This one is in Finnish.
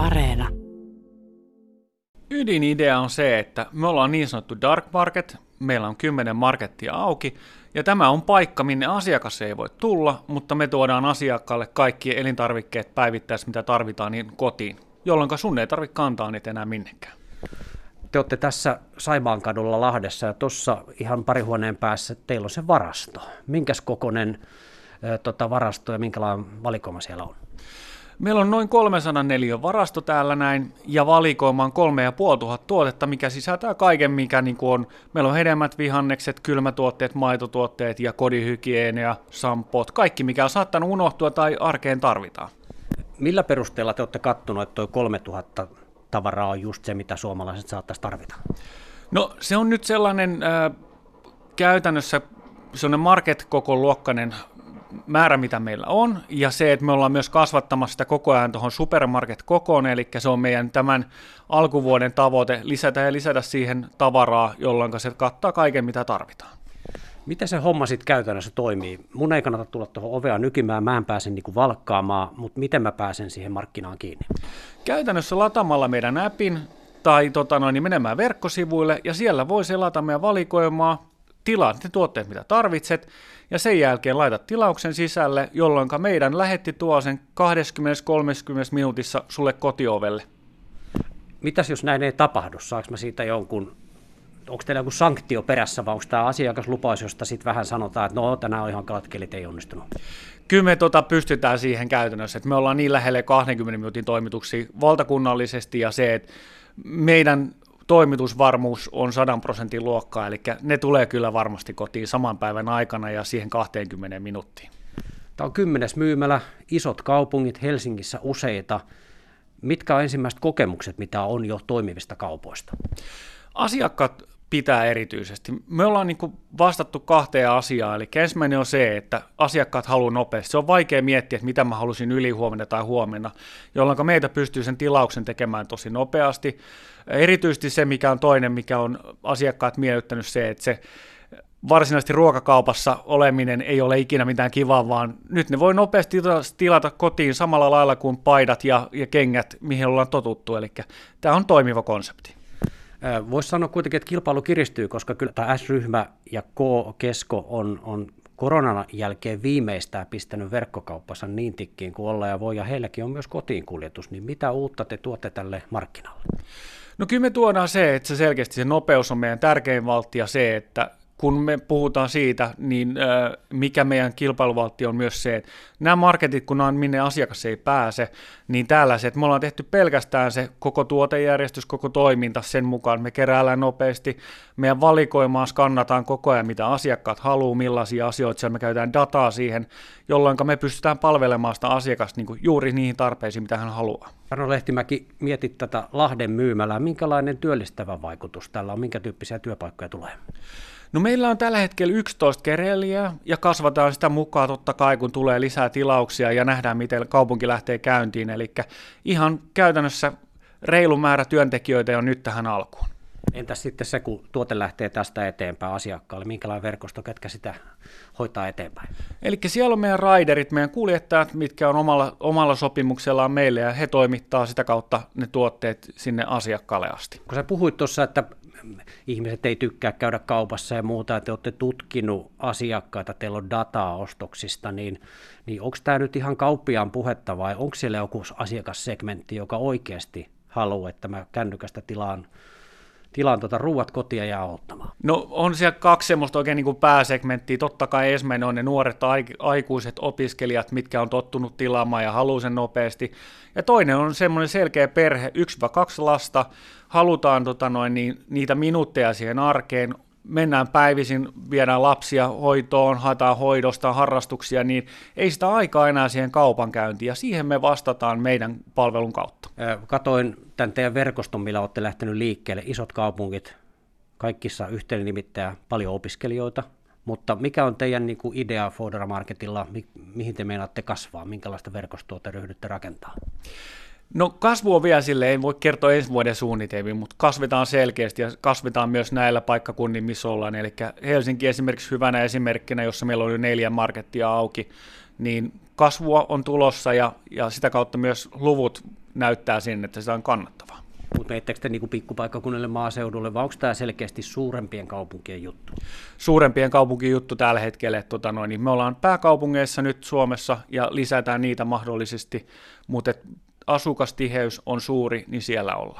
Areena. Ydinidea on se, että me ollaan niin sanottu dark market, meillä on kymmenen markettia auki, ja tämä on paikka, minne asiakas ei voi tulla, mutta me tuodaan asiakkaalle kaikki elintarvikkeet päivittäis, mitä tarvitaan, niin kotiin, jolloin sun ei tarvitse kantaa niitä enää minnekään. Te olette tässä Saimaankadulla Lahdessa ja tuossa ihan pari huoneen päässä teillä on se varasto. Minkäs kokoinen tota, varasto ja minkälainen valikoima siellä on? Meillä on noin 304 varasto täällä näin, ja valikoima on 3500 tuotetta, mikä sisältää kaiken, mikä niin on. Meillä on hedelmät, vihannekset, kylmätuotteet, maitotuotteet ja kodihygienia, sampot, kaikki mikä on saattanut unohtua tai arkeen tarvitaan. Millä perusteella te olette katsoneet, että tuo 3000 tavaraa on just se, mitä suomalaiset saattaisi tarvita? No se on nyt sellainen äh, käytännössä sellainen market-koko luokkainen määrä, mitä meillä on, ja se, että me ollaan myös kasvattamassa sitä koko ajan tuohon supermarket-kokoon, eli se on meidän tämän alkuvuoden tavoite lisätä ja lisätä siihen tavaraa, jolloin se kattaa kaiken, mitä tarvitaan. Miten se homma sitten käytännössä toimii? Mun ei kannata tulla tuohon ovea nykimään, mä en pääse niinku valkkaamaan, mutta miten mä pääsen siihen markkinaan kiinni? Käytännössä lataamalla meidän appin tai tota noin, niin menemään verkkosivuille ja siellä voi selata meidän valikoimaa, tilaa ne tuotteet, mitä tarvitset, ja sen jälkeen laitat tilauksen sisälle, jolloin meidän lähetti tuo sen 20-30 minuutissa sulle kotiovelle. Mitäs jos näin ei tapahdu? Saanko mä siitä jonkun, onko teillä joku sanktio perässä vai onko tämä asiakaslupaus, josta sitten vähän sanotaan, että no tänään on ihan katkelit, ei onnistunut? Kyllä me tota pystytään siihen käytännössä, että me ollaan niin lähelle 20 minuutin toimituksia valtakunnallisesti ja se, että meidän toimitusvarmuus on 100 prosentin luokkaa, eli ne tulee kyllä varmasti kotiin saman päivän aikana ja siihen 20 minuuttiin. Tämä on kymmenes myymälä, isot kaupungit, Helsingissä useita. Mitkä on ensimmäiset kokemukset, mitä on jo toimivista kaupoista? Asiakkaat pitää erityisesti. Me ollaan niin kuin vastattu kahteen asiaan, eli ensimmäinen on se, että asiakkaat haluaa nopeasti. Se on vaikea miettiä, että mitä mä halusin yli huomenna tai huomenna, jolloin meitä pystyy sen tilauksen tekemään tosi nopeasti. Erityisesti se, mikä on toinen, mikä on asiakkaat miellyttänyt se, että se varsinaisesti ruokakaupassa oleminen ei ole ikinä mitään kivaa, vaan nyt ne voi nopeasti tilata kotiin samalla lailla kuin paidat ja, ja kengät, mihin ollaan totuttu. Eli tämä on toimiva konsepti. Voisi sanoa kuitenkin, että kilpailu kiristyy, koska kyllä tämä S-ryhmä ja K-kesko on, on koronan jälkeen viimeistään pistänyt verkkokauppansa niin tikkiin kuin olla ja voi, ja heilläkin on myös kotiin kuljetus, niin mitä uutta te tuotte tälle markkinalle? No kyllä me tuodaan se, että se selkeästi se nopeus on meidän tärkein valtti ja se, että kun me puhutaan siitä, niin mikä meidän kilpailuvaltti on myös se, että nämä marketit, kun on minne asiakas ei pääse, niin täällä se, että me ollaan tehty pelkästään se koko tuotejärjestys, koko toiminta sen mukaan, me keräällään nopeasti, meidän valikoimaa skannataan koko ajan, mitä asiakkaat haluaa, millaisia asioita, siellä me käytetään dataa siihen, jolloin me pystytään palvelemaan sitä asiakasta niin juuri niihin tarpeisiin, mitä hän haluaa. Jarno Lehtimäki, mietit tätä Lahden myymälää, minkälainen työllistävä vaikutus tällä on, minkä tyyppisiä työpaikkoja tulee? No meillä on tällä hetkellä 11 kereliä ja kasvataan sitä mukaan totta kai, kun tulee lisää tilauksia ja nähdään, miten kaupunki lähtee käyntiin. Eli ihan käytännössä reilu määrä työntekijöitä on nyt tähän alkuun. Entäs sitten se, kun tuote lähtee tästä eteenpäin asiakkaalle, minkälainen verkosto, ketkä sitä hoitaa eteenpäin? Eli siellä on meidän raiderit, meidän kuljettajat, mitkä on omalla, omalla sopimuksellaan meille, ja he toimittaa sitä kautta ne tuotteet sinne asiakkaalle asti. Kun sä puhuit tuossa, että ihmiset ei tykkää käydä kaupassa ja muuta, että te olette tutkinut asiakkaita, teillä on dataa ostoksista, niin, niin onko tämä nyt ihan kauppiaan puhetta vai onko siellä joku asiakassegmentti, joka oikeasti haluaa, että mä kännykästä tilaan tilaan tuota ruuat kotia ja auttamaan? No on siellä kaksi semmoista oikein niin kuin pääsegmenttiä. Totta kai ensimmäinen on ne nuoret aikuiset opiskelijat, mitkä on tottunut tilaamaan ja haluaa sen nopeasti. Ja toinen on semmoinen selkeä perhe, yksi vai kaksi lasta, halutaan tota noin, niin, niitä minuutteja siihen arkeen, mennään päivisin, viedään lapsia hoitoon, haetaan hoidosta, harrastuksia, niin ei sitä aikaa enää siihen kaupankäyntiin, ja siihen me vastataan meidän palvelun kautta. Katoin tämän teidän verkoston, millä olette lähtenyt liikkeelle, isot kaupungit, kaikissa yhteinen nimittäjä, paljon opiskelijoita, mutta mikä on teidän niin kuin idea Fodera Marketilla, mi- mihin te meinaatte kasvaa, minkälaista verkostoa te ryhdytte rakentamaan? No kasvu on vielä sille, ei voi kertoa ensi vuoden suunnitelmiin, mutta kasvetaan selkeästi ja kasvetaan myös näillä paikkakunnilla, missä ollaan. Eli Helsinki esimerkiksi hyvänä esimerkkinä, jossa meillä on jo neljä markettia auki, niin kasvua on tulossa ja, ja sitä kautta myös luvut näyttää sen, että se on kannattavaa. Mutta meittekö te niin pikkupaikkakunnille maaseudulle, vai onko tämä selkeästi suurempien kaupunkien juttu? Suurempien kaupunkien juttu tällä hetkellä. Että tota noin, niin me ollaan pääkaupungeissa nyt Suomessa ja lisätään niitä mahdollisesti, mutta asukastiheys on suuri, niin siellä ollaan.